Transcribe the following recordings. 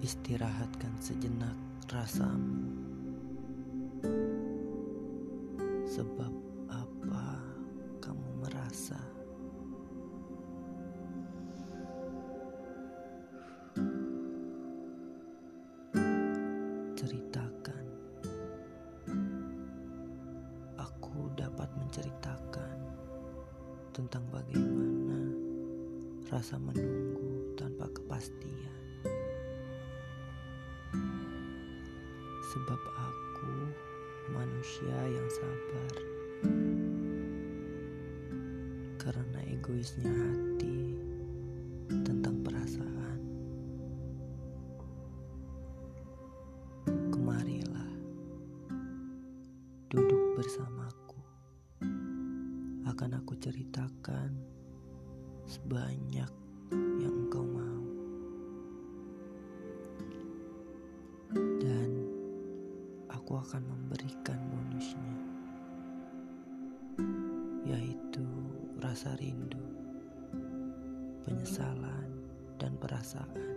Istirahatkan sejenak rasamu. Sebab apa kamu merasa? Ceritakan. Aku dapat menceritakan Tentang bagaimana Rasa menunggu tanpa kepastian Sebab aku manusia yang sabar. Karena egoisnya hati tentang perasaan. Kemarilah Duduk bersamaku. Akan aku ceritakan Sebanyak yang engkau aku akan memberikan bonusnya, yaitu rasa rindu, penyesalan, dan perasaan.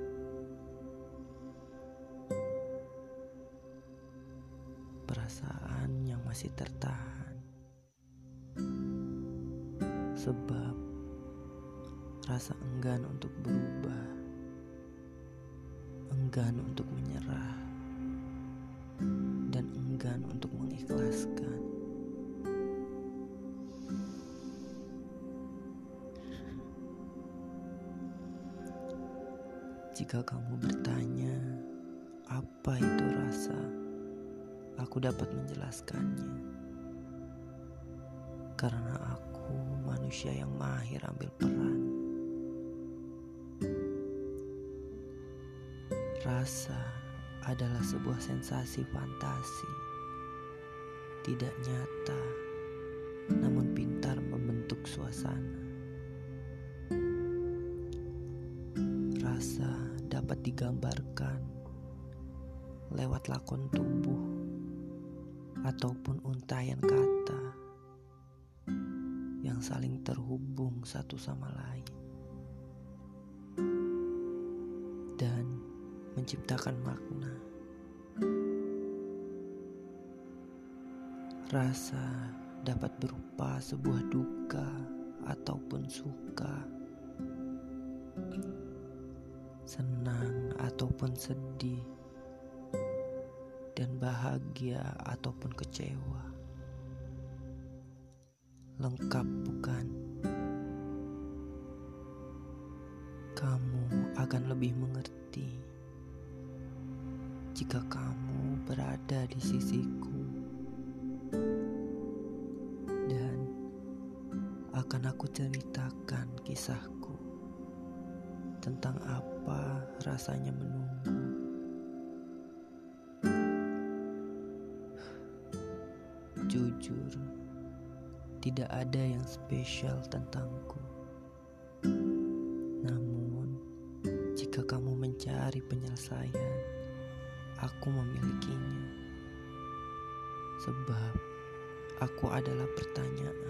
Perasaan yang masih tertahan, sebab rasa enggan untuk berubah, enggan untuk menyerah enggan untuk mengikhlaskan. Jika kamu bertanya, apa itu rasa? Aku dapat menjelaskannya. Karena aku manusia yang mahir ambil peran. Rasa adalah sebuah sensasi fantasi, tidak nyata, namun pintar membentuk suasana. Rasa dapat digambarkan lewat lakon tubuh ataupun untayan kata yang saling terhubung satu sama lain. Dan menciptakan makna. Rasa dapat berupa sebuah duka ataupun suka, senang ataupun sedih, dan bahagia ataupun kecewa. Lengkap, bukan? Kamu akan lebih mengerti jika kamu berada di sisiku akan aku ceritakan kisahku tentang apa rasanya menunggu. Jujur, tidak ada yang spesial tentangku. Namun, jika kamu mencari penyelesaian, aku memilikinya. Sebab aku adalah pertanyaan